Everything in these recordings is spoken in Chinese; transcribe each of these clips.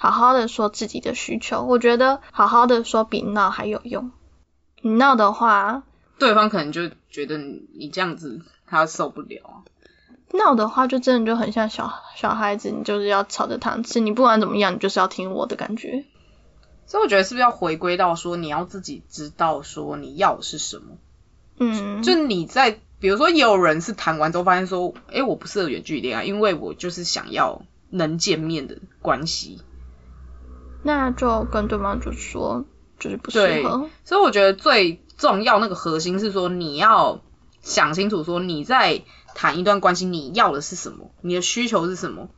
好好的说自己的需求。我觉得好好的说比闹还有用。你闹的话，对方可能就觉得你你这样子他受不了啊。闹的话就真的就很像小小孩子，你就是要吵着糖吃，你不管怎么样，你就是要听我的感觉。所以我觉得是不是要回归到说你要自己知道说你要的是什么？嗯，就你在比如说也有人是谈完之后发现说，诶，我不适合远距离恋爱，因为我就是想要能见面的关系。那就跟对方就说就是不适对合。，所以我觉得最重要那个核心是说你要想清楚说你在谈一段关系你要的是什么，你的需求是什么。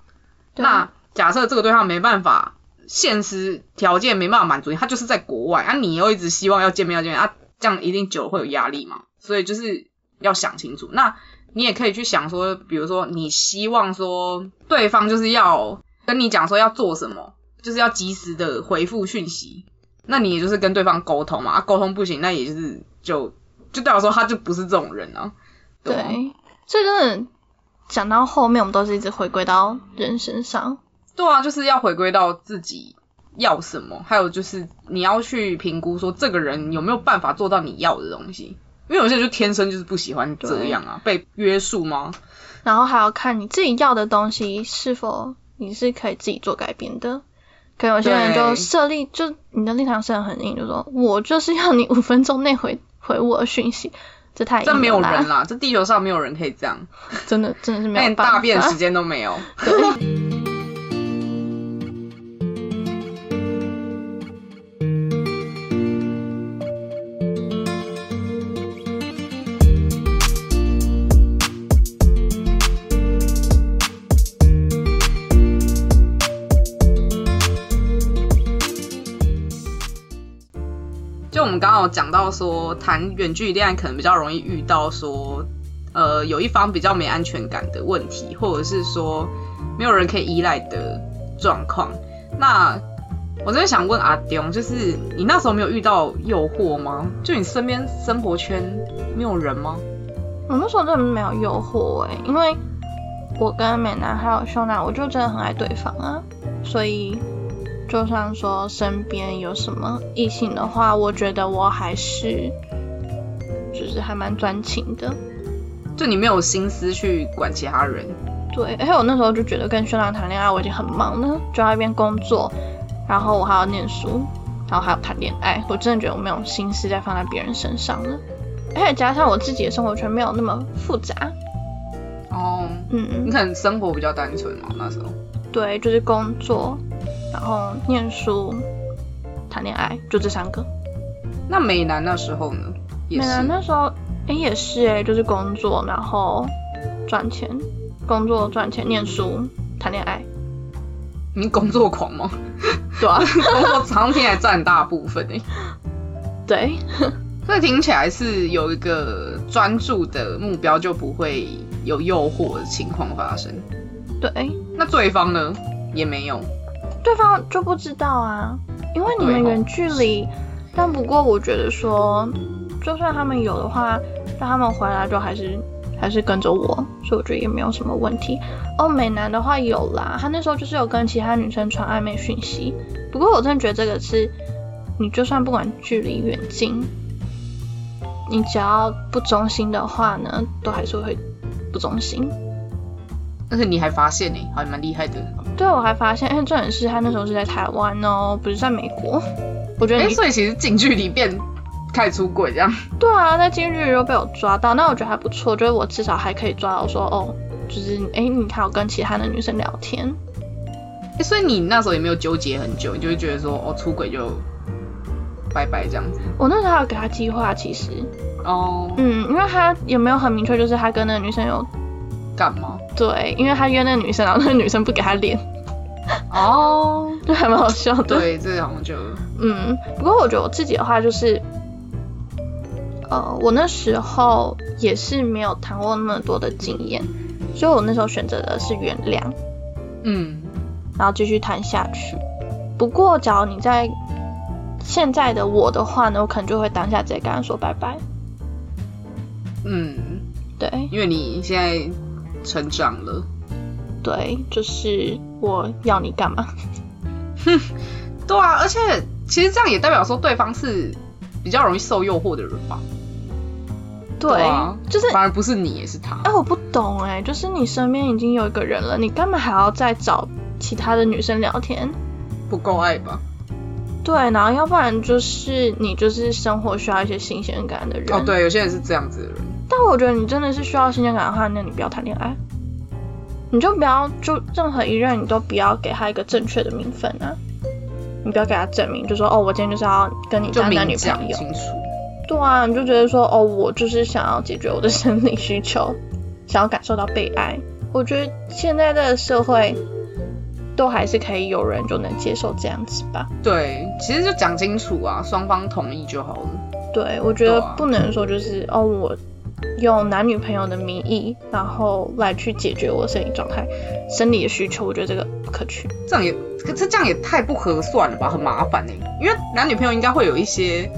那假设这个对象没办法，现实条件没办法满足你，他就是在国外啊，你又一直希望要见面要见面啊，这样一定久了会有压力嘛。所以就是要想清楚。那你也可以去想说，比如说你希望说对方就是要跟你讲说要做什么，就是要及时的回复讯息。那你也就是跟对方沟通嘛，啊，沟通不行，那也就是就就代表说他就不是这种人啊。对啊对，这真的讲到后面，我们都是一直回归到人身上。对啊，就是要回归到自己要什么，还有就是你要去评估说这个人有没有办法做到你要的东西。因为有些人就天生就是不喜欢这样啊，被约束吗？然后还要看你自己要的东西是否你是可以自己做改变的。可能有些人就设立，就你的立场设得很硬，就说我就是要你五分钟内回回我的讯息，这太这没有人啦，这地球上没有人可以这样，真的真的是没有连办法。大便时间都没有。对，有讲到说，谈远距离恋爱可能比较容易遇到说，呃，有一方比较没安全感的问题，或者是说没有人可以依赖的状况。那我真的想问阿丢，就是你那时候没有遇到诱惑吗？就你身边生活圈没有人吗？我那时候真的没有诱惑哎、因为我跟美男还有秀娜，我就真的很爱对方啊，所以就算说身边有什么异性的话，我觉得我还是就是还蛮专情的。就你没有心思去管其他人，对，而且我那时候就觉得跟秀娜谈恋爱我已经很忙了，就要一边工作，然后我还要念书，然后还要谈恋爱，我真的觉得我没有心思再放在别人身上了。而且加上我自己的生活圈没有那么复杂，哦，嗯你，可能生活比较单纯嘛，那时候。对，就是工作，然后念书、谈恋爱，就这三个。那美男那时候呢？也美是男那时候，哎、也是哎、就是工作，然后赚钱，工作赚钱，念书，谈恋爱，你工作狂吗？对啊，工作常听起来占大部分诶。对，所以听起来是有一个专注的目标，就不会有诱惑的情况发生。对，那对方呢，也没有。对方就不知道啊，因为你们远距离。但不过我觉得说，就算他们有的话，让他们回来就还是还是跟着我，所以我觉得也没有什么问题。哦，美男的话有啦，他那时候就是有跟其他女生传暧昧讯息。不过我真的觉得这个是，你就算不管距离远近，你只要不忠心的话呢，都还是会不忠心。但是你还发现呢、还蛮厉害的。对，我还发现，哎，重点是他那时候是在台湾哦，不是在美国。我觉得哎、你所以其实近距离变开始出轨这样。对啊，在近距离又被我抓到，那我觉得还不错，就是我至少还可以抓到说，哦，就是哎，你还有跟其他的女生聊天。哎、所以你那时候也没有纠结很久，你就会觉得说，哦，出轨就拜拜这样子。我那时候还有给他计划，其实，哦，嗯，因为他也没有很明确，就是他跟那个女生有干嘛？对，因为他约那个女生，然后那个女生不给他脸，哦，就还蛮好笑的。对，这好像就嗯，不过我觉得我自己的话就是，呃，我那时候也是没有谈过那么多的经验，所以我那时候选择的是原谅。嗯，然后继续谈下去。不过，假如你在现在的我的话呢，我可能就会当下直接跟他说拜拜。嗯，对因为你现在成长了，对，就是我要你干嘛？哼 对啊，而且其实这样也代表说对方是比较容易受诱惑的人吧？对，啊，就是反而不是你，也是他。哎、我不懂哎、就是你身边已经有一个人了，你干嘛还要再找其他的女生聊天？不够爱吧？对，然后要不然就是你就是生活需要一些新鲜感的人。哦，。对，有些人是这样子的人。但我觉得你真的是需要新鲜感的话，那你不要谈恋爱，你就不要就任何一任你都不要给他一个正确的名分啊。你不要给他证明，就说哦，我今天就是要跟你就当男女朋友。对啊，你就觉得说哦，我就是想要解决我的生理需求，想要感受到被爱。我觉得现在的社会都还是可以有人就能接受这样子吧。对，其实就讲清楚啊，双方同意就好了。对，我觉得不能说就是哦，我用男女朋友的名义，然后来去解决我生理状态、生理的需求，我觉得这个不可取。这样也，可是这样也太不合算了吧，很麻烦哎、因为男女朋友应该会有一些，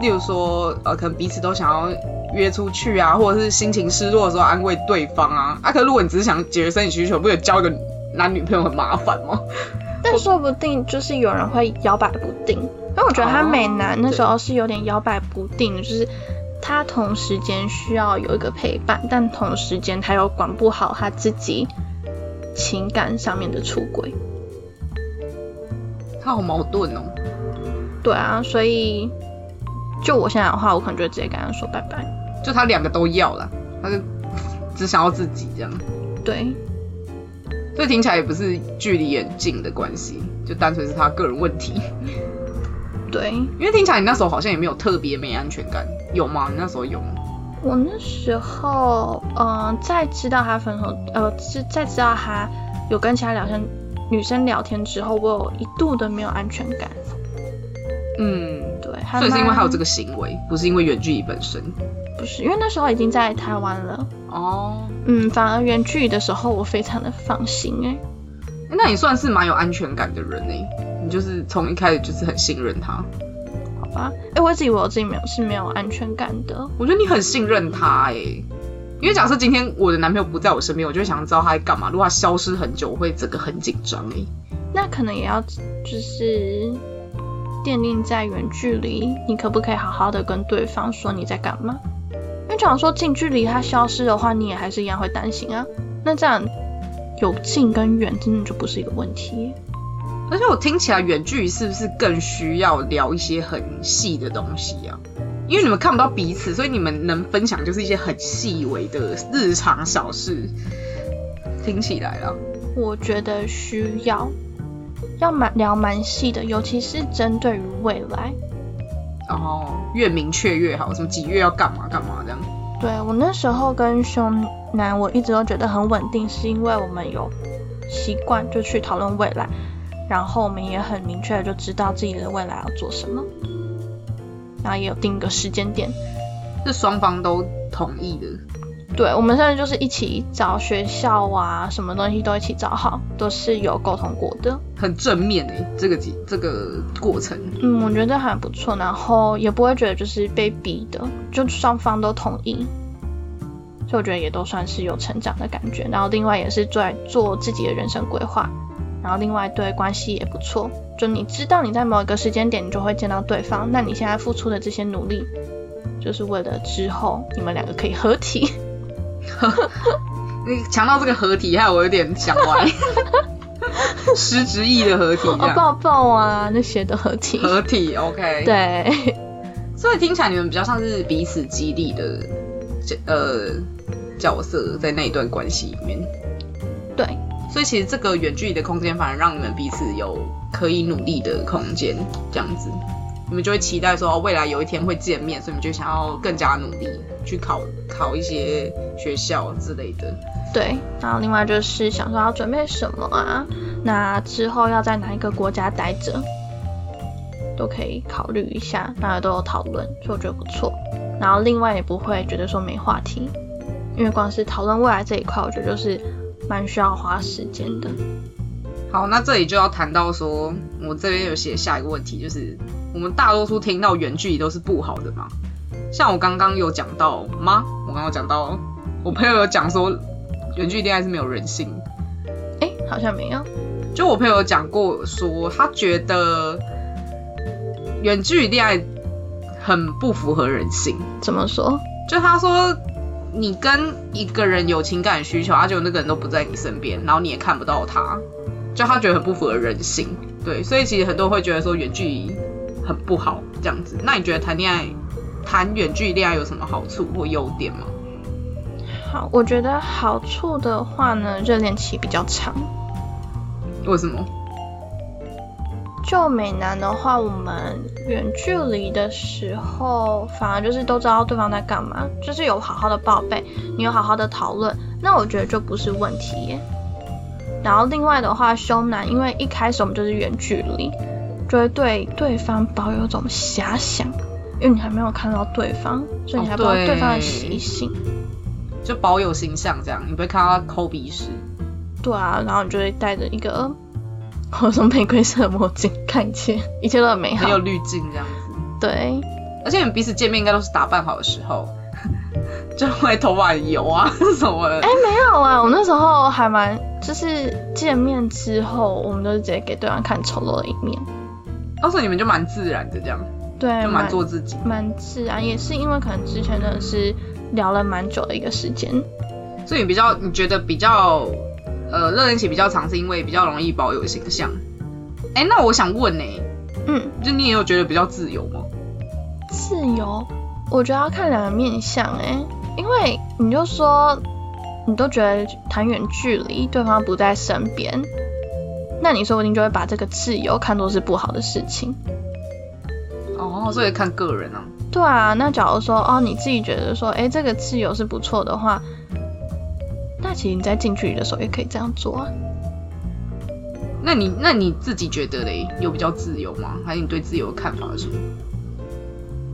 例如说，呃，可能彼此都想要约出去啊，或者是心情失落的时候安慰对方啊。啊，可如果你只是想解决生理需求，不也交一个男女朋友很麻烦吗？但说不定就是有人会摇摆不定，因为我觉得他美男那时候是有点摇摆不定的，就是他同时间需要有一个陪伴，但同时间他又管不好他自己情感上面的出轨。他好矛盾哦。对啊，所以就我现在的话，我可能就直接跟他说拜拜。就他两个都要了，他就只想要自己这样，对，所以听起来也不是距离远近的关系，就单纯是他个人问题。对因为听起来你那时候好像也没有特别没安全感，有吗？你那时候有吗？我那时候，嗯、在知道他分手，呃，是在知道他有跟其他聊天女生聊天之后，我有一度的没有安全感。嗯，对，还所以是因为他有这个行为，不是因为远距离本身。不是，因为那时候已经在台湾了。哦，嗯，反而远距离的时候，我非常的放心哎。那你算是蛮有安全感的人哎，你就是从一开始就是很信任他。好吧，哎，我一直以为我自己没有是没有安全感的。我觉得你很信任他哎，因为假设今天我的男朋友不在我身边，我就会想知道他在干嘛。如果他消失很久，我会整个很紧张哎。那可能也要就是奠定在远距离，你可不可以好好的跟对方说你在干嘛？因为假如说近距离他消失的话，你也还是一样会担心啊。那这样有近跟远真的就不是一个问题。而且我听起来远距离是不是更需要聊一些很细的东西啊？因为你们看不到彼此，所以你们能分享就是一些很细微的日常小事。听起来啊，我觉得需要要蛮聊蛮细的，尤其是针对于未来。然后越明确越好，什么几月要干嘛干嘛这样。对我那时候跟胸男，我一直都觉得很稳定，是因为我们有习惯就去讨论未来，然后我们也很明确的就知道自己的未来要做什么，然后也有定一个时间点。是双方都同意的。对，我们现在就是一起找学校啊，什么东西都一起找好，都是有沟通过的。很正面诶，这个几这个过程，嗯，我觉得还不错，然后也不会觉得就是被逼的，就双方都同意，所以我觉得也都算是有成长的感觉。然后另外也是在做自己的人生规划，然后另外一对关系也不错，就你知道你在某一个时间点你就会见到对方，那你现在付出的这些努力，就是为了之后你们两个可以合体。你强到这个合体，害我有点想歪。失职意的合体哦，抱抱啊那些的合体。合体 OK。，对，所以听起来你们比较像是彼此激励的角呃角色在那一段关系里面。对，所以其实这个远距离的空间，反而让你们彼此有可以努力的空间，这样子，你们就会期待说、未来有一天会见面，所以你们就想要更加努力去考考一些学校之类的。对，然后另外就是想说要准备什么啊，那之后要在哪一个国家待着，都可以考虑一下，大家都有讨论，所以我觉得不错。然后另外也不会觉得说没话题，因为光是讨论未来这一块，我觉得就是蛮需要花时间的。好，那这里就要谈到说，我这边有写下一个问题，就是我们大多数听到远距离都是不好的嘛。像我刚刚有讲到吗？我刚刚讲到，我朋友有讲说，远距离恋爱是没有人性。哎，好像没有。就我朋友讲过说，他觉得远距离恋爱很不符合人性。怎么说？就他说，你跟一个人有情感需求，而且那个人都不在你身边，然后你也看不到他，就他觉得很不符合人性。对，所以其实很多人会觉得说远距离很不好这样子。那你觉得谈恋爱谈远距离恋爱有什么好处或优点吗？好，我觉得好处的话呢，热恋期比较长。为什么？就美男的话，我们远距离的时候，反而就是都知道对方在干嘛，就是有好好的报备，你有好好的讨论，那我觉得就不是问题耶。然后另外的话，凶男，因为一开始我们就是远距离，就会对对方保有一种遐想，因为你还没有看到对方，所以你还不知道对方的习性，就保有形象这样，你不会看到他抠鼻屎。对啊，然后你就会带着一个。我说玫瑰色的墨镜，看一切，一切都很美好，没有滤镜这样子。对，而且你们彼此见面应该都是打扮好的时候，就会头发油啊 什么的。哎，没有啊，我那时候还蛮，就是见面之后，我们都是直接给对方看丑陋的一面。当时你们就蛮自然的这样，对，就蛮做自己，蛮自然，也是因为可能之前真的是聊了蛮久的一个时间，所以比较你觉得比较。呃，热恋期比较长，是因为比较容易保有形象。哎，那我想问呢，嗯，就你也有觉得比较自由吗？自由，我觉得要看两个面相哎，因为你就说你都觉得谈远距离，对方不在身边，那你说不定就会把这个自由看作是不好的事情。哦，所以看个人啊。对啊，那假如说哦，你自己觉得说，哎，这个自由是不错的话。那其实你在近距离的时候也可以这样做啊。那你那你自己觉得嘞，有比较自由吗？还是你对自由的看法是什么？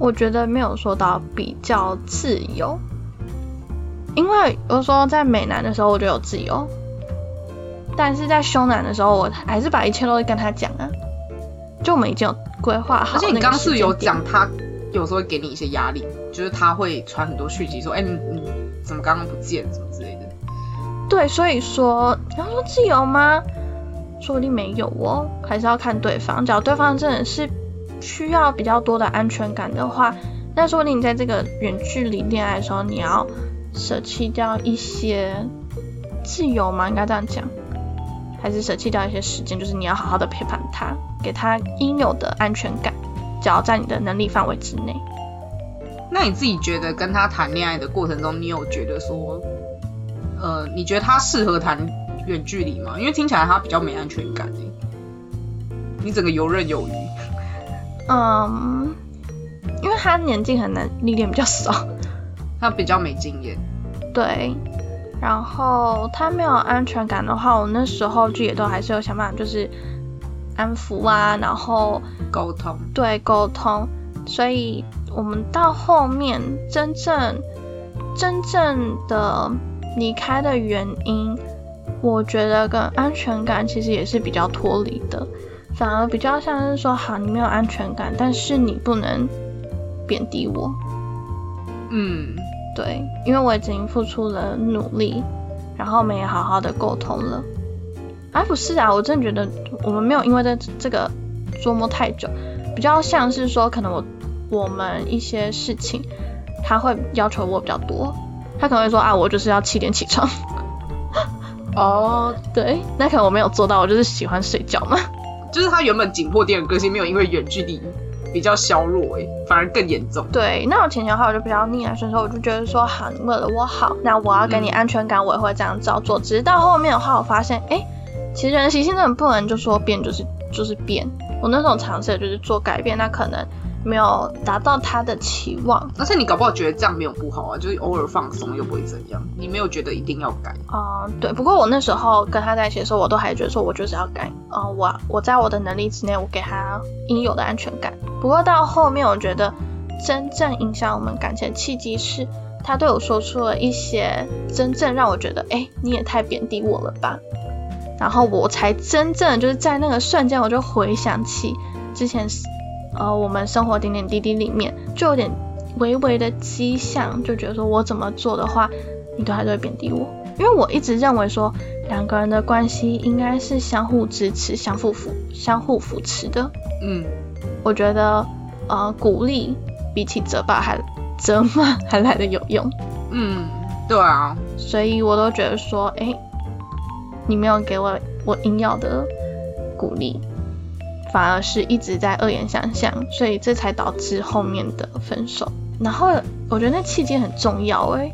我觉得没有说到比较自由，因为我说在美男的时候我就有自由，但是在凶男的时候我还是把一切都跟他讲啊。就我们已经有规划好。而且你刚是有讲他有时候会给你一些压力，就是他会传很多讯息说，哎，你你怎么刚刚不见，什么之类的。对，所以说，你要说自由吗？说不定没有哦，还是要看对方。假如对方真的是需要比较多的安全感的话，那说不定你在这个远距离恋爱的时候，你要舍弃掉一些自由吗？应该这样讲，还是舍弃掉一些时间，就是你要好好的陪伴他，给他应有的安全感，只要在你的能力范围之内。那你自己觉得跟他谈恋爱的过程中，你有觉得说？呃，你觉得他适合谈远距离吗？因为听起来他比较没安全感你整个游刃有余。嗯，因为他年纪很难，历练比较少，他比较没经验。对，然后他没有安全感的话，我那时候就也都还是有想办法，就是安抚啊，然后沟通。对，沟通。所以我们到后面真正真正的。离开的原因，我觉得跟安全感其实也是比较脱离的，反而比较像是说，好，你没有安全感，但是你不能贬低我。嗯，对，因为我已经付出了努力，然后我们也好好的沟通了。哎，不是啊，我真的觉得我们没有因为这这个琢磨太久，比较像是说，可能我我们一些事情，他会要求我比较多。他可能会说啊，我就是要七点起床。哦，对，那可能我没有做到，我就是喜欢睡觉嘛。就是他原本紧迫点的个性没有因为远距离比较削弱哎，反而更严重。对，那我前前的话我就比较逆来顺受，我就觉得说好，你为了我好，那我要给你安全感，我也会这样照做。只是到后面的话，我发现哎，其实人的习性真的不能就说变就是就是变。我那时候尝试的就是做改变，那可能。没有达到他的期望，而且你搞不好觉得这样没有不好啊，就是偶尔放松又不会怎样，你没有觉得一定要改啊？对，不过我那时候跟他在一起的时候，我都还觉得说我就是要改啊，我我在我的能力之内，我给他应有的安全感。不过到后面，我觉得真正影响我们感情的契机是，他对我说出了一些真正让我觉得，哎，你也太贬低我了吧。然后我才真正就是在那个瞬间，我就回想起之前。呃，我们生活点点滴滴里面就有点微微的迹象，就觉得说我怎么做的话，你都还是会贬低我，因为我一直认为说，两个人的关系应该是相互支持、相互扶、相互扶持的。嗯，我觉得呃鼓励比起责骂还责骂还来的有用。嗯，对啊，所以我都觉得说，哎，你没有给我我应要的鼓励，反而是一直在恶言相向，所以这才导致后面的分手。然后我觉得那契机很重要，哎。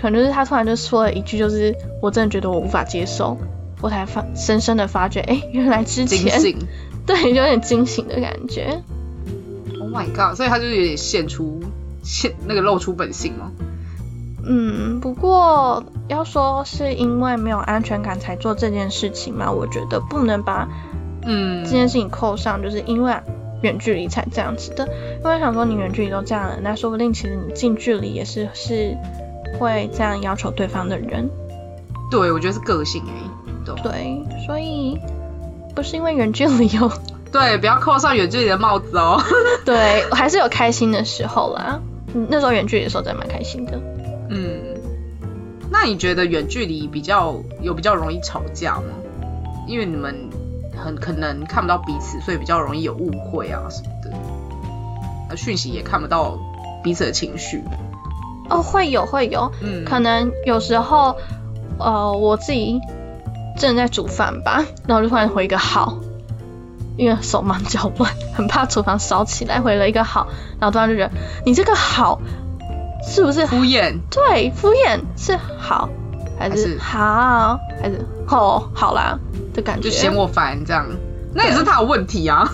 可能就是他突然就说了一句，就是我真的觉得我无法接受，我才发深深的发觉，哎，原来之前 对有点惊醒的感觉。Oh my god！所以他就是有点现出现那个露出本性吗？嗯，不过要说是因为没有安全感才做这件事情嘛，我觉得不能把嗯这件事情扣上，就是因为远距离才这样子的。因为想说你远距离都这样了，那说不定其实你近距离也是是。会这样要求对方的人，对我觉得是个性哎，对，所以不是因为远距离哦，对，不要扣上远距离的帽子哦，对，我还是有开心的时候啦，那时候远距离的时候真的蛮开心的，嗯，那你觉得远距离比较有比较容易吵架吗？因为你们很可能看不到彼此，所以比较容易有误会啊什么的，讯息也看不到彼此的情绪。哦，会有会有，嗯，可能有时候，呃，我自己正在煮饭吧，然后就突然回一个好，因为手忙脚乱，很怕厨房烧起来，回了一个好，然后突然就觉得你这个好是不是敷衍？对，敷衍是好还是好还是哦好啦的感觉？就嫌我烦这样，那也是他有问题啊。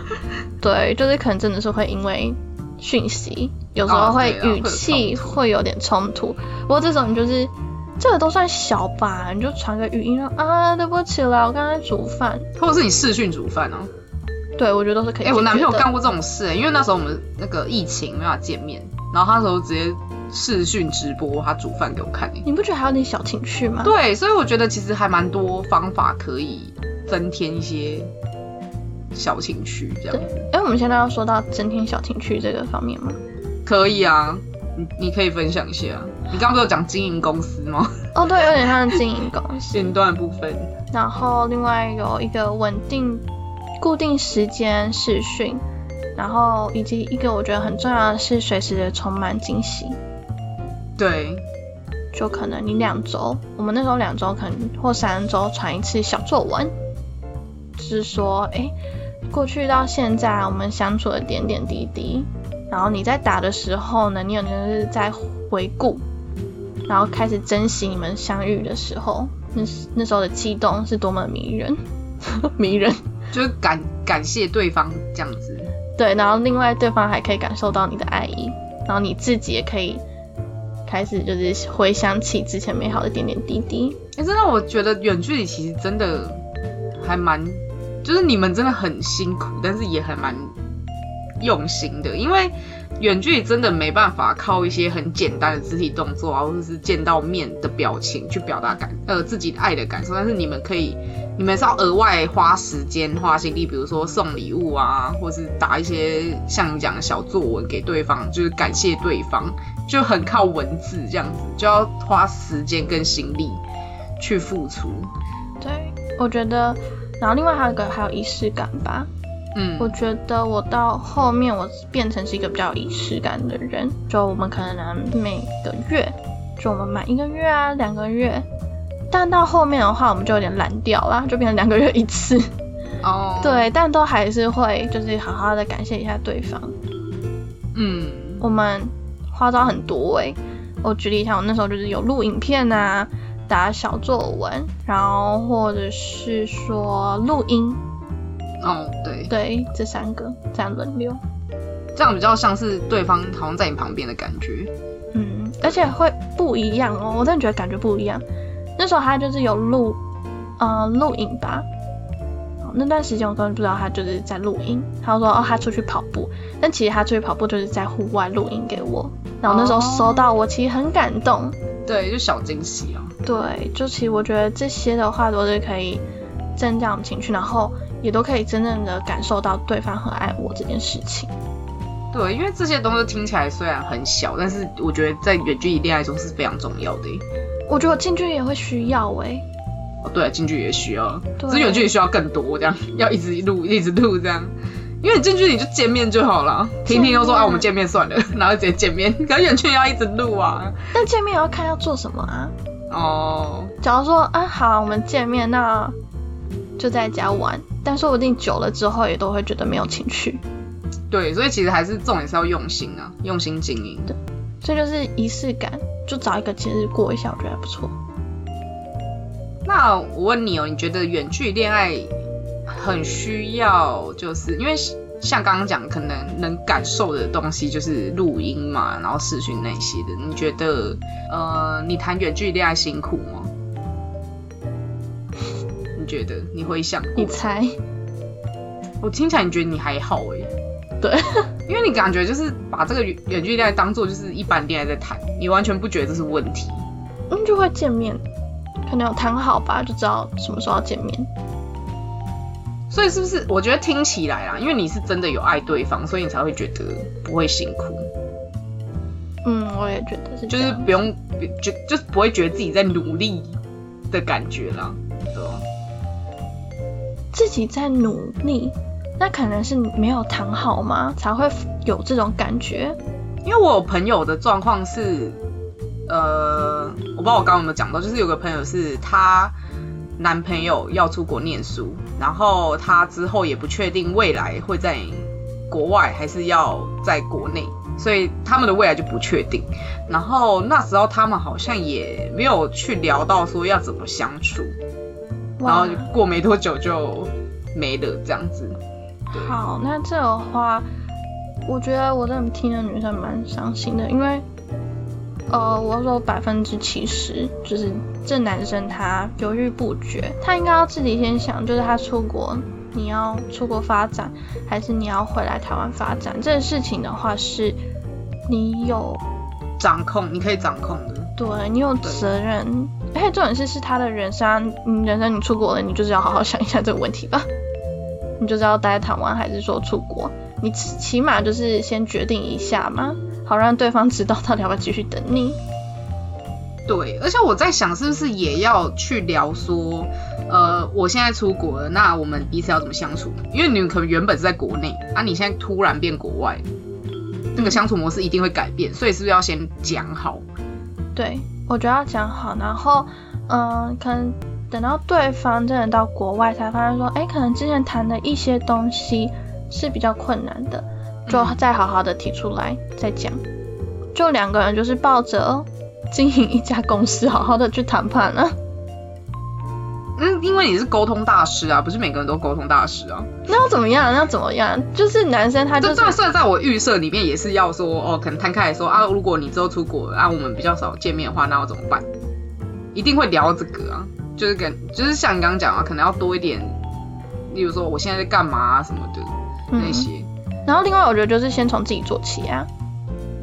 对，就是可能真的是会因为讯息。有时候会语气会有点冲突，不过这种就是这个都算小吧，你就传个语音说啊对不起啦，我刚才煮饭，或者是你视讯煮饭哦。对，我觉得都是可以。哎，我男朋友干过这种事，因为那时候我们那个疫情没法见面，然后他那时候直接视讯直播他煮饭给我看。你不觉得还有点小情趣吗？对，所以我觉得其实还蛮多方法可以增添一些小情趣这样。哎，我们现在要说到增添小情趣这个方面吗？可以啊，你你可以分享一下。你刚刚不是有讲经营公司吗？哦，对，有点像经营公司。片段部分。然后另外有一个稳定、固定时间视讯，然后以及一个我觉得很重要的是随时的充满惊喜。对。就可能你两周，我们那时候两周可能或三周传一次小作文，就是说，哎，过去到现在我们相处的点点滴滴。然后你在打的时候呢，你有就是在回顾，然后开始珍惜你们相遇的时候，那那时候的激动是多么迷人，迷人，就是感感谢对方这样子。对，然后另外对方还可以感受到你的爱意，然后你自己也可以开始就是回想起之前美好的点点滴滴。哎，真的，我觉得远距离其实真的还蛮，就是你们真的很辛苦，但是也还蛮。用心的，因为远距离真的没办法靠一些很简单的肢体动作啊，或者是见到面的表情去表达感呃自己爱的感受。但是你们可以，你们是要额外花时间花心力，比如说送礼物啊，或是打一些像你讲的小作文给对方，就是感谢对方，就很靠文字这样子，就要花时间跟心力去付出。对，我觉得，然后另外还有一个还有仪式感吧。嗯，我觉得我到后面我变成是一个比较有仪式感的人，就我们可能每个月，就我们满一个月啊两个月，但到后面的话我们就有点懒掉了，就变成两个月一次。哦，对，但都还是会就是好好的感谢一下对方。嗯，我们花招很多哎，我举例一下，我那时候就是有录影片啊，打小作文，然后或者是说录音。哦，对对，这三个这样轮流，这样比较像是对方好像在你旁边的感觉。嗯，而且会不一样哦，我真的觉得感觉不一样。那时候他就是有录，呃，录影吧。那段时间我根本不知道他就是在录音。他说哦，他出去跑步，但其实他出去跑步就是在户外录音给我。然后那时候收到，我其实很感动。对，就小惊喜哦。对，就其实我觉得这些的话都是可以增加我们情绪，然后。也都可以真正的感受到对方很爱我这件事情。对，因为这些东西听起来虽然很小，但是我觉得在远距离恋爱中是非常重要的。我觉得我近距离也会需要哎。哦，对，近距离也需要，对只是远距离需要更多，这样要一直录 一直录这样。因为你近距离你就见面就好了，听听都说啊我们见面算了，然后直接见面。可是远距离要一直录啊。但见面要看要做什么啊。哦，假如说啊好，我们见面，那就在家玩，但说不定久了之后也都会觉得没有情趣，对，所以其实还是重点是要用心啊，用心经营。所以就是仪式感，就找一个节日过一下，我觉得还不错。那我问你哦，你觉得远距离恋爱很需要，就是因为像刚刚讲，可能能感受的东西就是录音嘛，然后视讯那些的。你觉得呃，你谈远距离恋爱辛苦吗？你觉得你回想过你？猜？我听起来你觉得你还好哎、对，因为你感觉就是把这个远远距离恋爱当做就是一般恋爱在谈，你完全不觉得这是问题。嗯，就会见面，可能有谈好吧，就知道什么时候要见面。所以是不是？我觉得听起来啦，因为你是真的有爱对方，所以你才会觉得不会辛苦，嗯，我也觉得是就是，不用就就是不会觉得自己在努力的感觉啦，对吧？自己在努力，那可能是没有谈好吗？才会有这种感觉。因为我有朋友的状况是，呃，我不知道我刚刚有没有讲到，就是有个朋友是她男朋友要出国念书，然后她之后也不确定未来会在国外还是要在国内，所以他们的未来就不确定。然后那时候他们好像也没有去聊到说要怎么相处，然后过没多久就没了这样子。对，好，那这的话，我觉得我真的听的女生蛮伤心的，因为，呃，我说百分之七十，就是这男生他犹豫不决，他应该要自己先想，就是他出国，你要出国发展，还是你要回来台湾发展？这个事情的话，是你有掌控你可以掌控的。对你有责任，而 且重点是是他的人生啊，你人生你出国了，你就是要好好想一下这个问题吧。你就是要待在台湾，还是说出国？你起起码就是先决定一下嘛，好让对方知道到底要不要继续等你。对，而且我在想，是不是也要去聊说，呃，我现在出国了，那我们彼此要怎么相处？因为你们可能原本是在国内，啊，你现在突然变国外，那个相处模式一定会改变，所以是不是要先讲好？对，我觉得要讲好，然后，嗯，可能等到对方真的到国外才发现说，哎，可能之前谈的一些东西是比较困难的，就再好好的提出来再讲。就两个人就是抱着经营一家公司，好好的去谈判了。嗯，因为你是沟通大师啊，不是每个人都沟通大师啊。那要怎么样？那要怎么样？就是男生他就算在我预设里面也是要说，哦，可能摊开来说啊，如果你之后出国了啊，我们比较少见面的话，那要怎么办？一定会聊这个啊，就是跟就是像你刚刚讲啊，可能要多一点，例如说我现在在干嘛啊什么的那些。然后另外我觉得就是先从自己做起啊。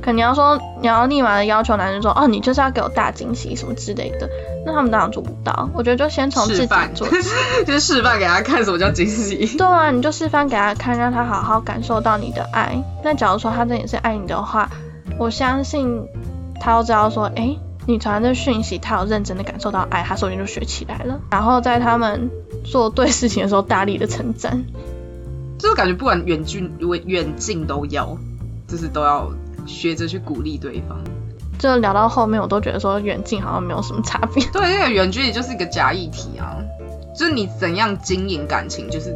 可能你要说你要立马的要求男生说，哦，你就是要给我大惊喜什么之类的，那他们当然做不到。我觉得就先从自己做起。就是示范给他看什么叫惊喜。对啊，你就示范给他看，让他好好感受到你的爱。那假如说他真的也是爱你的话，我相信他要知道说，诶，你传的讯息，他有认真的感受到爱，他首先就学起来了。然后在他们做对事情的时候，大力的称赞。就是感觉不管远近远远近都要，就是都要学着去鼓励对方。就聊到后面，我都觉得说远近好像没有什么差别。对，因为远距离就是一个假议题啊，就是你怎样经营感情，就是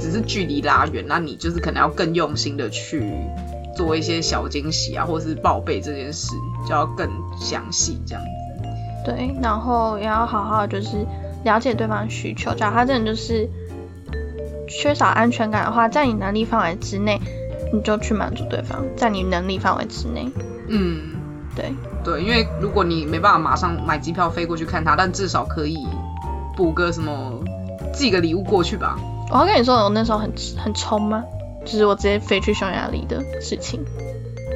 只是距离拉远，那你就是可能要更用心的去做一些小惊喜啊，或者是报备这件事，就要更详细这样子。对，然后也要好好就是了解对方需求。假如他真的就是缺少安全感的话，在你能力范围之内，你就去满足对方，在你能力范围之内。嗯，对，对，因为如果你没办法马上买机票飞过去看他，但至少可以补个什么寄个礼物过去吧。我要跟你说，我那时候很很冲吗？就是我直接飞去匈牙利的事情。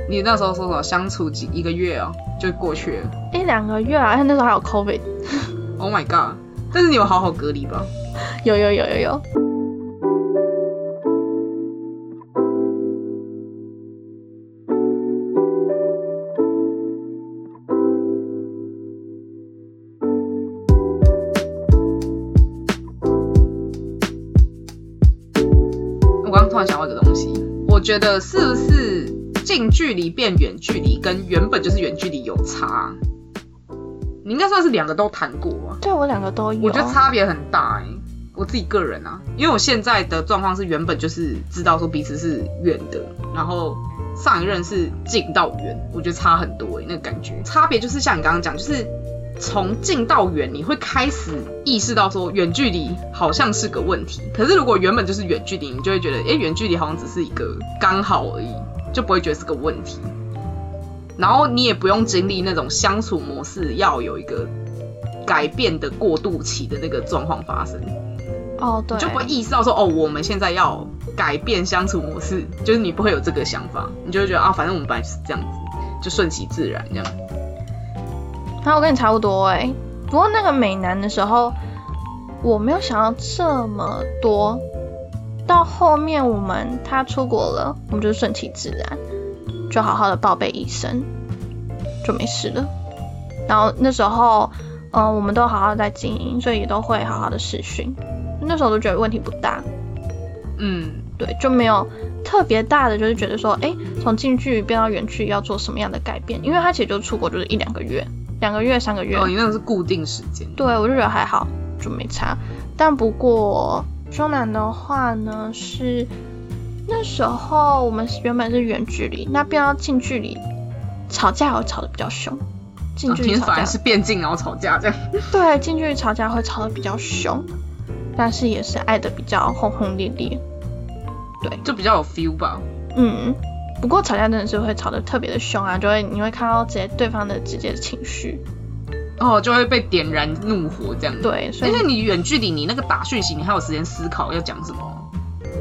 你那时候说什么相处几一个月哦，就过去了。一两个月啊，而且那时候还有 COVID。Oh my god！但是你有好好隔离吧？有有有有有。突然想到一个东西，我觉得是不是近距离变远距离跟原本就是远距离有差？你应该算是两个都谈过吧？对我两个都有。我觉得差别很大哎、我自己个人啊，因为我现在的状况是原本就是知道说彼此是远的，然后上一任是近到远，我觉得差很多哎、那个感觉差别就是像你刚刚讲，就是从近到远，你会开始意识到说远距离好像是个问题，可是如果原本就是远距离，你就会觉得哎、远距离好像只是一个刚好而已，就不会觉得是个问题。然后你也不用经历那种相处模式要有一个改变的过渡期的那个状况发生，哦，对，你就不会意识到说哦，我们现在要改变相处模式，就是你不会有这个想法，你就会觉得啊，反正我们本来就是这样子，就顺其自然这样。那我跟你差不多哎、不过那个美男的时候，我没有想到这么多。到后面我们他出国了，我们就顺其自然，就好好的报备医生，就没事了。然后那时候，嗯、我们都好好在经营，所以也都会好好的试训。那时候都觉得问题不大，嗯，对，就没有特别大的，就是觉得说，哎，从近距离变到远距离要做什么样的改变？因为他其实就出国就是一两个月，两个月、三个月，哦，你那个是固定时间，对我就觉得还好，就没差。但不过中南的话呢，是那时候我们原本是远距离，那变到近距离，吵架会吵得比较凶。近距离吵架，平反而是变近然后吵架这样。对，近距离吵架会吵得比较凶，但是也是爱的比较轰轰烈烈。对就比较有 feel 吧。嗯，不过吵架真的是会吵得特别的凶啊，就会你会看到直接对方的直接的情绪。哦，就会被点燃怒火这样子。对，所以而且你远距离，你那个打讯息，你还有时间思考要讲什么。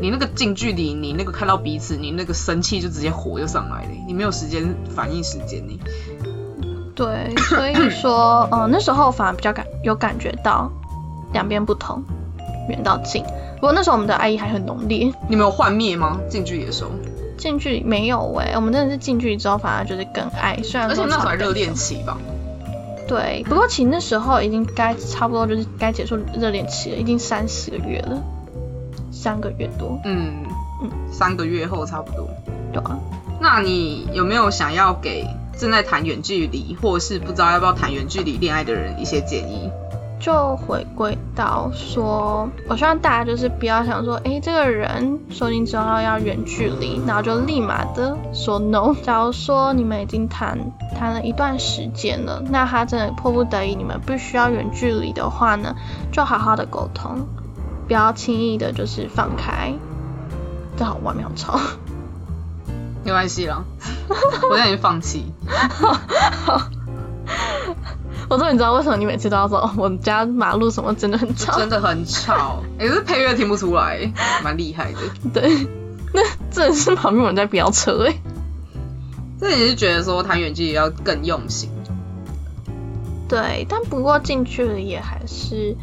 你那个近距离，你那个看到彼此，你那个生气就直接火就上来了，你没有时间反应时间呢。对，所以说，嗯，那时候反而比较感有感觉到两边不同，远到近。不过那时候我们的爱意还很浓烈，你们有幻灭吗？近距离的时候，近距离没有哎、我们真的是近距离之后反而就是更爱，虽然而且说那时候还热恋期吧。对，不过其实那时候已经该差不多就是该结束热恋期了，已经三四个月了，三个月多，嗯嗯三个月后差不多。对啊。那你有没有想要给正在谈远距离，或是不知道要不要谈远距离恋爱的人一些建议？就回归到说，我希望大家就是不要想说，诶，这个人说定之后要远距离，然后就立马的说 no。假如说你们已经谈谈了一段时间了，那他真的迫不得已，你们必须要远距离的话呢，就好好的沟通，不要轻易的就是放开。这好外面好吵。没关系了，我现在已经放弃。我终于知道为什么你每次都要说，哦我们家马路什么真的很吵。真的很吵，也、是配乐听不出来，蛮厉害的。对，那真的是旁边有人在飙车哎、这也是觉得说谈远距离要更用心。对，但不过近距离也还是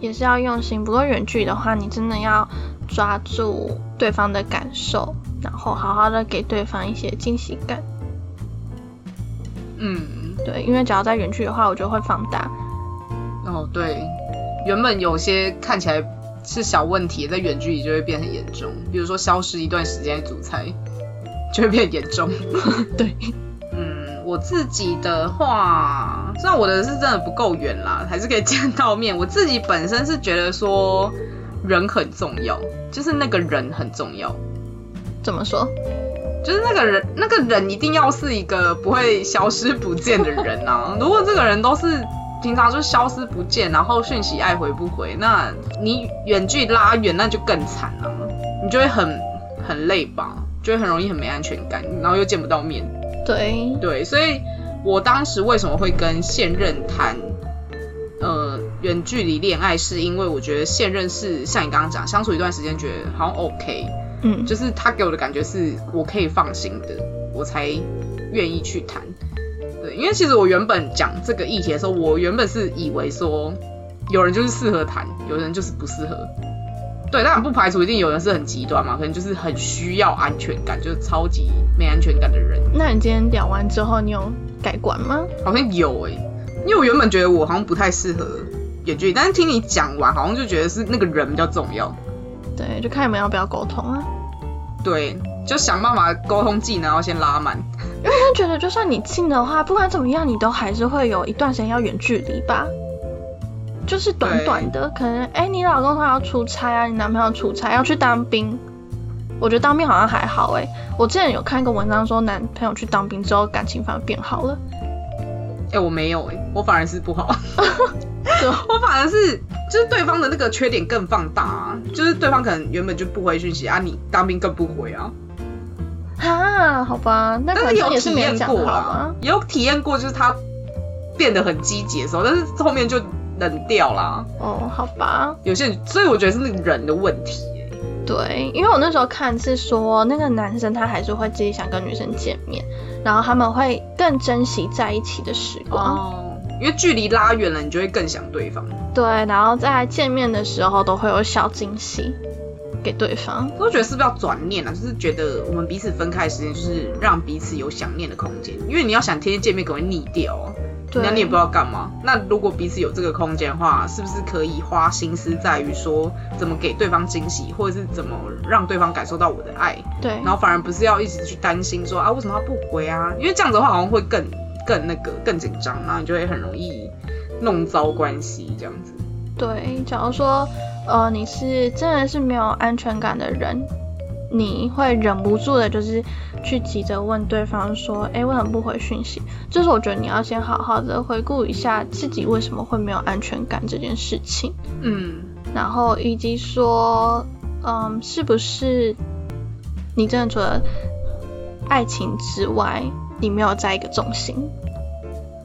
也是要用心。不过远距离的话，你真的要抓住对方的感受，然后好好的给对方一些惊喜感。嗯，对，因为只要在远距离的话，我觉得会放大。哦对，原本有些看起来是小问题，在远距离就会变很严重，比如说消失一段时间煮菜，就会变严重。对，嗯，我自己的话，虽然我的是真的不够远啦，还是可以见到面。我自己本身是觉得说人很重要，就是那个人很重要，怎么说？就是那个人，那个人一定要是一个不会消失不见的人啊。如果这个人都是平常就消失不见，然后讯息爱回不回，那你远距拉远那就更惨了、你就会很很累吧，就会很容易很没安全感，然后又见不到面。对，对，所以我当时为什么会跟现任谈呃远距离恋爱，是因为我觉得现任是像你刚刚讲，相处一段时间觉得好像 OK，嗯，就是他给我的感觉是我可以放心的，我才愿意去谈。对，因为其实我原本讲这个议题的时候，我原本是以为说有人就是适合谈，有人就是不适合。对，当然不排除一定有人是很极端嘛，可能就是很需要安全感，就是超级没安全感的人。那你今天聊完之后，你有改观吗？好像有诶、因为我原本觉得我好像不太适合远距离，但是听你讲完，好像就觉得是那个人比较重要。对，就看你们要不要沟通啊。对，就想办法沟通技能要先拉满。因为他觉得就算你近的话，不管怎么样，你都还是会有一段时间要远距离吧。就是短短的，可能哎，你老公他要出差啊，你男朋友出差要去当兵。我觉得当兵好像还好哎，我之前有看一个文章说，男朋友去当兵之后感情反而变好了。哎，我没有哎，我反而是不好。我反而是就是对方的那个缺点更放大啊，就是对方可能原本就不回讯息啊，你当兵更不回啊。啊，好吧，那但是有体验过啦，有体验过，就是他变得很积极的时候，但是后面就冷掉啦。哦，好吧，有些人，所以我觉得是那个人的问题。对，因为我那时候看是说，那个男生他还是会自己想跟女生见面，然后他们会更珍惜在一起的时光。哦，因为距离拉远了，你就会更想对方。对，然后在见面的时候都会有小惊喜。给对方，我觉得是不是要转念啊？就是觉得我们彼此分开的时间，就是让彼此有想念的空间。因为你要想天天见面，可能会腻掉啊。那你也不知道干嘛。那如果彼此有这个空间的话，是不是可以花心思在于说怎么给对方惊喜，或者是怎么让对方感受到我的爱？对。然后反而不是要一直去担心说啊为什么他不回啊？因为这样子的话好像会更更那个更紧张，然后你就会很容易弄糟关系这样子。对，假如说。呃，你是真的是没有安全感的人，你会忍不住的，就是去急着问对方说，哎，为什么不回讯息？就是我觉得你要先好好的回顾一下自己为什么会没有安全感这件事情，嗯，然后以及说，嗯，是不是你真的除了爱情之外，你没有在一个重心？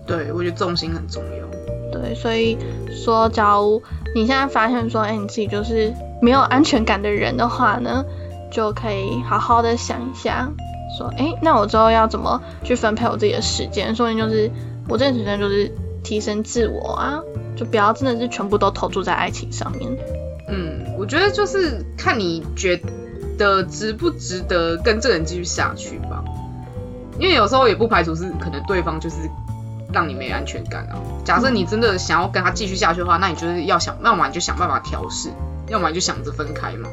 对，我觉得重心很重要。对，所以说，假如你现在发现说，哎，你自己就是没有安全感的人的话呢，就可以好好的想一下，说，哎，那我之后要怎么去分配我自己的时间？说明就是我这段时间就是提升自我啊，就不要真的是全部都投注在爱情上面。嗯，我觉得就是看你觉得值不值得跟这个人继续下去吧，因为有时候也不排除是可能对方就是。让你没安全感啊！假设你真的想要跟他继续下去的话，那你就是要想，要么你就想办法调试，要么你就想着分开嘛。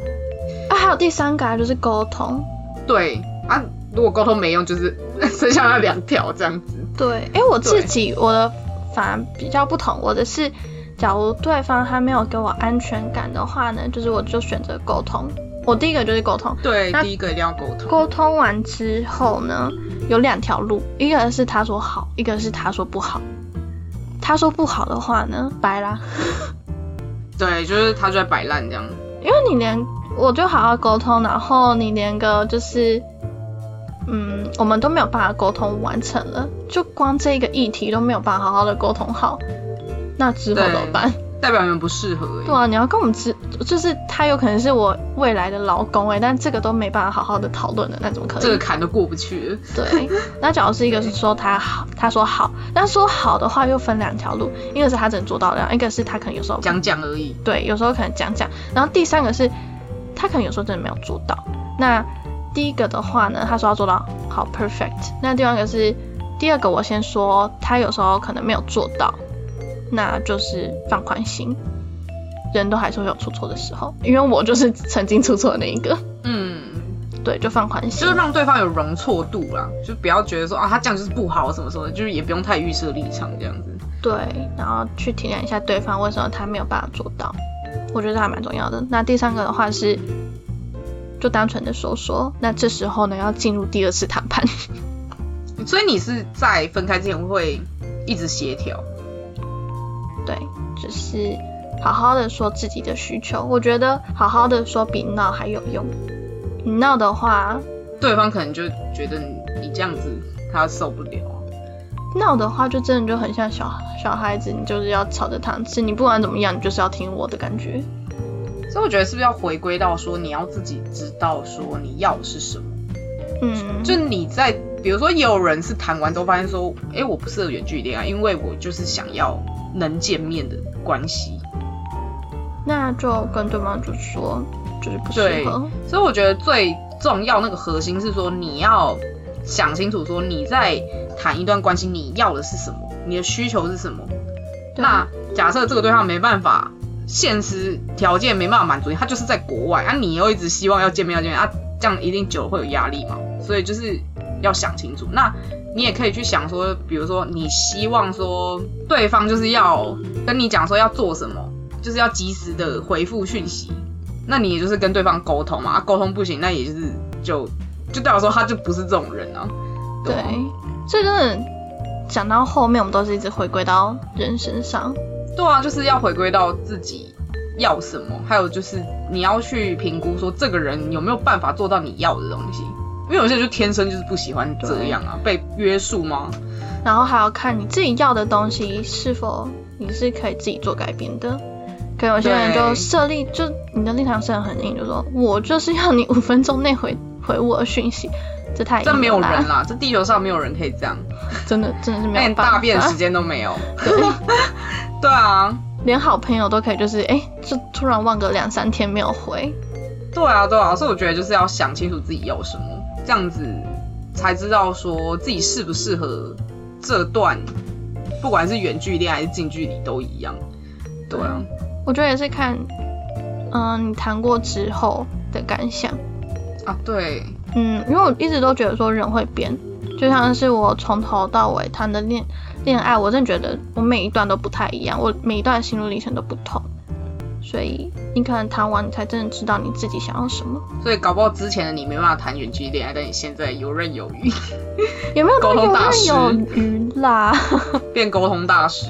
啊，还有第三个就是沟通。对啊，如果沟通没用，就是剩下那两条这样子。对，因为我自己我的反而比较不同，我的是，假如对方他没有给我安全感的话呢，就是我就选择沟通。我第一个就是沟通，对，第一个一定要沟通。沟通完之后呢，有两条路，一个是他说好，一个是他说不好。他说不好的话呢，白啦。对，就是他就在摆烂这样。因为你连我就好好沟通，然后你连个就是，嗯，我们都没有办法沟通完成了，就光这一个议题都没有办法好好的沟通好，那之后怎么办？代表你们不适合哎。对啊，你要跟我们知，就是他有可能是我未来的老公哎，但这个都没办法好好的讨论的，那怎么可能？这个坎都过不去。对，那假如是一个是说他好，他说好，那说好的话又分两条路，一个是他只能做到的，一个是他可能有时候讲讲而已。对，有时候可能讲讲，然后第三个是他可能有时候真的没有做到。那第一个的话呢，他说要做到好 perfect，那第二个是第二个我先说，他有时候可能没有做到。那就是放宽心，人都还是会有出错的时候，因为我就是曾经出错的那一个。嗯，对，就放宽心，就是让对方有容错度啦，就不要觉得说啊他这样就是不好什么什么的，就是也不用太预设立场这样子。对，然后去体谅一下对方为什么他没有办法做到，我觉得还蛮重要的。那第三个的话是，就单纯的说说，那这时候呢要进入第二次谈判。所以你是在分开之前会一直协调？对，就是好好的说自己的需求。我觉得好好的说比闹还有用。你闹的话，对方可能就觉得你你这样子他受不了。闹的话就真的就很像小小孩子，你就是要吵着糖吃，你不管怎么样，你就是要听我的感觉。所以我觉得是不是要回归到说你要自己知道说你要的是什么？嗯，就你在比如说也有人是谈完之后发现说，哎，我不适合远距离恋爱，因为我就是想要。能见面的关系，那就跟对方就说，就是不适合。所以我觉得最重要那个核心是说，你要想清楚，说你在谈一段关系，你要的是什么，你的需求是什么。那假设这个对象没办法，现实条件没办法满足你，他就是在国外啊，你又一直希望要见面要见面啊，这样一定久了会有压力嘛，所以就是要想清楚。那你也可以去想说，比如说你希望说对方就是要跟你讲说要做什么，就是要及时的回复讯息，那你也就是跟对方沟通嘛，啊沟通不行，那也就是就就代表说他就不是这种人啊。对吧，所以真的讲到后面，我们都是一直回归到人身上。对啊，就是要回归到自己要什么，还有就是你要去评估说这个人有没有办法做到你要的东西。因为有些人就天生就是不喜欢这样啊，被约束吗？然后还要看你自己要的东西是否你是可以自己做改变的。可能有些人就设立，就你的立场设得很硬，就说我就是要你五分钟内回回我的讯息，这太这没有人啦，这地球上没有人可以这样，真的真的是没有连办法。大便时间都没有。对，对啊，连好朋友都可以，就是哎，就突然忘个两三天没有回，对啊，对啊，所以我觉得就是要想清楚自己要什么，这样子才知道说自己适不适合这段，不管是远距离还是近距离都一样。对啊，我觉得也是看，嗯、你谈过之后的感想。啊对，嗯，因为我一直都觉得说人会变，就像是我从头到尾谈的恋恋爱，我真的觉得我每一段都不太一样，我每一段心路历程都不同，所以你可能谈完，你才真的知道你自己想要什么。所以搞不好之前的你没办法谈远距离恋爱，但你现在游刃有余，有没有 沟通大师有余啦？变沟通大师。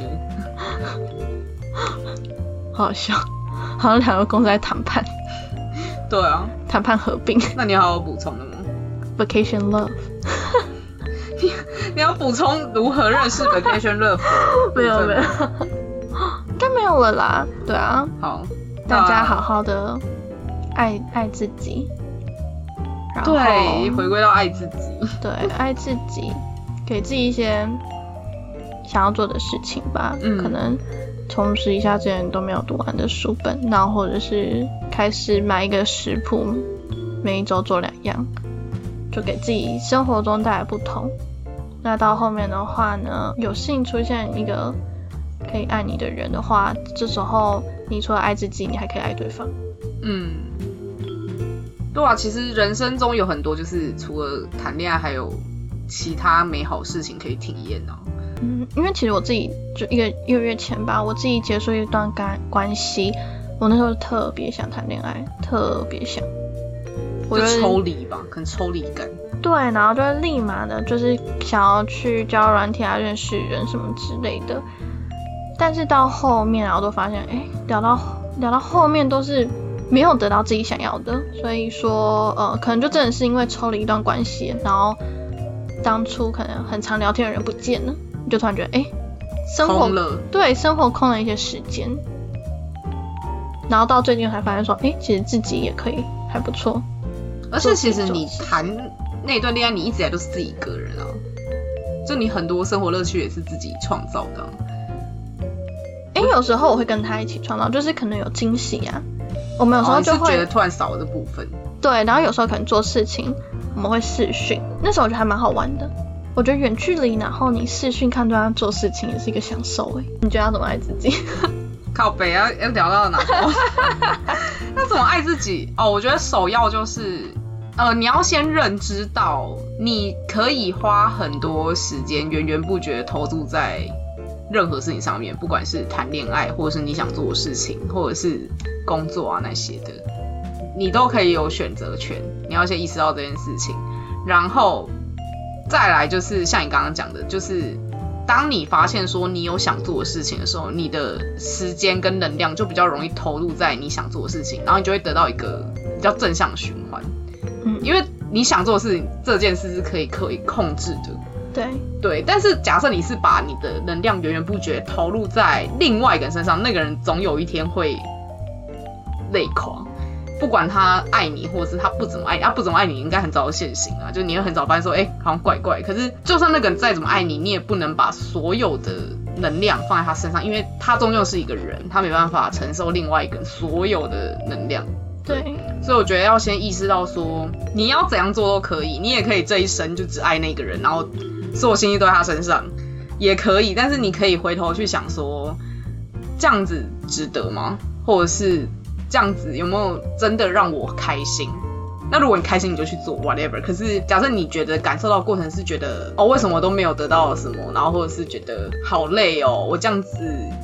好 好笑，好像两个公司在谈判，对啊，谈判合并那你还有补充的吗？，vacation love。你要补充如何认识 vacation love？没有没有有了啦。对啊，好，大家好好的爱爱自己，然后对，回归到爱自己。对爱自己，给自己一些想要做的事情吧。嗯可能充实一下之前都没有读完的书本，然后或者是开始买一个食谱，每一周做两样，就给自己生活中带来不同。那到后面的话呢，有幸出现一个可以爱你的人的话，这时候你除了爱自己，你还可以爱对方。嗯，对啊，其实人生中有很多就是除了谈恋爱，还有其他美好事情可以体验啊。嗯，因为其实我自己就一个一个月前吧，我自己结束一段感关系，我那时候特别想谈恋爱，特别想，我就就是抽离吧，可能抽离感。对，然后就会立马的，就是想要去交软体啊，认识人什么之类的。但是到后面，然后都发现，哎，聊到聊到后面都是没有得到自己想要的，所以说，呃，可能就真的是因为抽了一段关系，然后当初可能很常聊天的人不见了，你就突然觉得，哎，生活了，对生活空了一些时间，然后到最近才发现说，哎，其实自己也可以还不错。而且其实你谈那段恋爱，你一直以来都是自己一个人啊，就你很多生活乐趣也是自己创造的啊、哎，有时候我会跟他一起创造，就是可能有惊喜啊。我们有时候就会、觉得突然少了这部分，对，然后有时候可能做事情我们会视讯，那时候我觉得还蛮好玩的。我觉得远距离，然后你视讯看对方做事情也是一个享受哎。你觉得要怎么爱自己？靠北要要聊到哪？那怎么爱自己？哦，我觉得首要就是，呃，你要先认知到，你可以花很多时间源源不绝投注在任何事情上面，不管是谈恋爱，或者是你想做的事情，或者是工作啊那些的，你都可以有选择权。你要先意识到这件事情，然后再来就是像你刚刚讲的，就是当你发现说你有想做的事情的时候，你的时间跟能量就比较容易投入在你想做的事情，然后你就会得到一个比较正向的循环。嗯，因为你想做的事情，这件事是可以可以控制的。对，对，但是假设你是把你的能量源源不绝投入在另外一个人身上，那个人总有一天会累垮。不管他爱你，或者是他不怎么爱你，他不怎么爱你，应该很早就现形啊。就你会很早发现说，哎、好像怪怪。可是就算那个人再怎么爱你，你也不能把所有的能量放在他身上，因为他终究是一个人，他没办法承受另外一个人所有的能量。对，所以我觉得要先意识到说，你要怎样做都可以，你也可以这一生就只爱那个人，然后所有心意都在他身上，也可以。但是你可以回头去想说，这样子值得吗？或者是这样子有没有真的让我开心？那如果你开心，你就去做 whatever。可是假设你觉得感受到过程是觉得哦，为什么都没有得到什么，然后或者是觉得好累哦，我这样子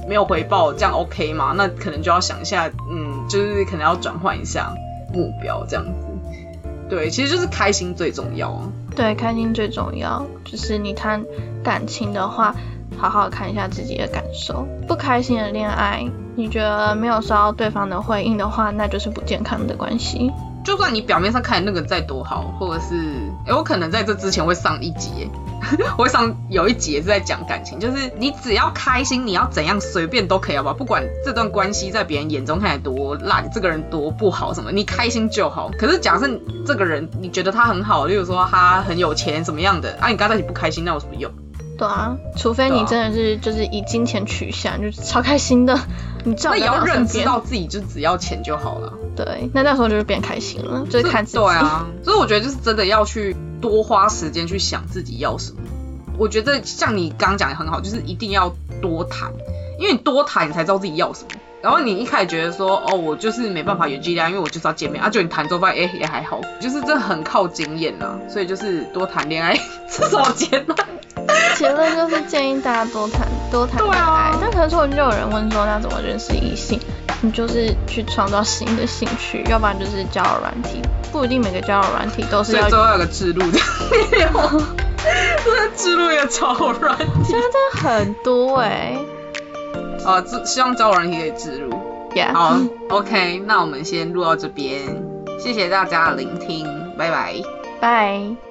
没有回报，这样 OK 吗？那可能就要想一下，嗯，就是可能要转换一下目标这样子。对，其实就是开心最重要。对，开心最重要。就是你谈感情的话，好好看一下自己的感受。不开心的恋爱，你觉得没有收到对方的回应的话，那就是不健康的关系。就算你表面上看那个再多好，或者是，哎，我可能在这之前会上一节，我会上有一节是在讲感情，就是你只要开心，你要怎样随便都可以，好不好？不管这段关系在别人眼中看来多烂，这个人多不好什么，你开心就好。可是假设这个人你觉得他很好，例如说他很有钱什么样的，啊，你跟他在一起不开心，那有什么用？对啊，除非你真的是就是以金钱取向，就是超开心的，你那也要认知到自己就只要钱就好了。对，那那时候就是变开心了，就是看自己。对啊，所以我觉得就是真的要去多花时间去想自己要什么。我觉得像你刚刚讲的很好，就是一定要多谈，因为你多谈你才知道自己要什么。然后你一开始觉得说，哦，我就是没办法远距离，因为我就是要见面。啊，就你谈之后发现，哎，也还好，就是这很靠经验啊。所以就是多谈恋爱，这什么结论？结论就是建议大家多谈多谈恋爱。那可能说就有人问说，那怎么认识异性？你就是去创造新的兴趣，要不然就是交友软体，不一定每个交友软体都是要。最后有个制度的，这制度也超软。现在真的很多哎。啊，希望交友软体可以植入。Yeah。好，OK，那我们先录到这边，谢谢大家的聆听，拜拜。拜。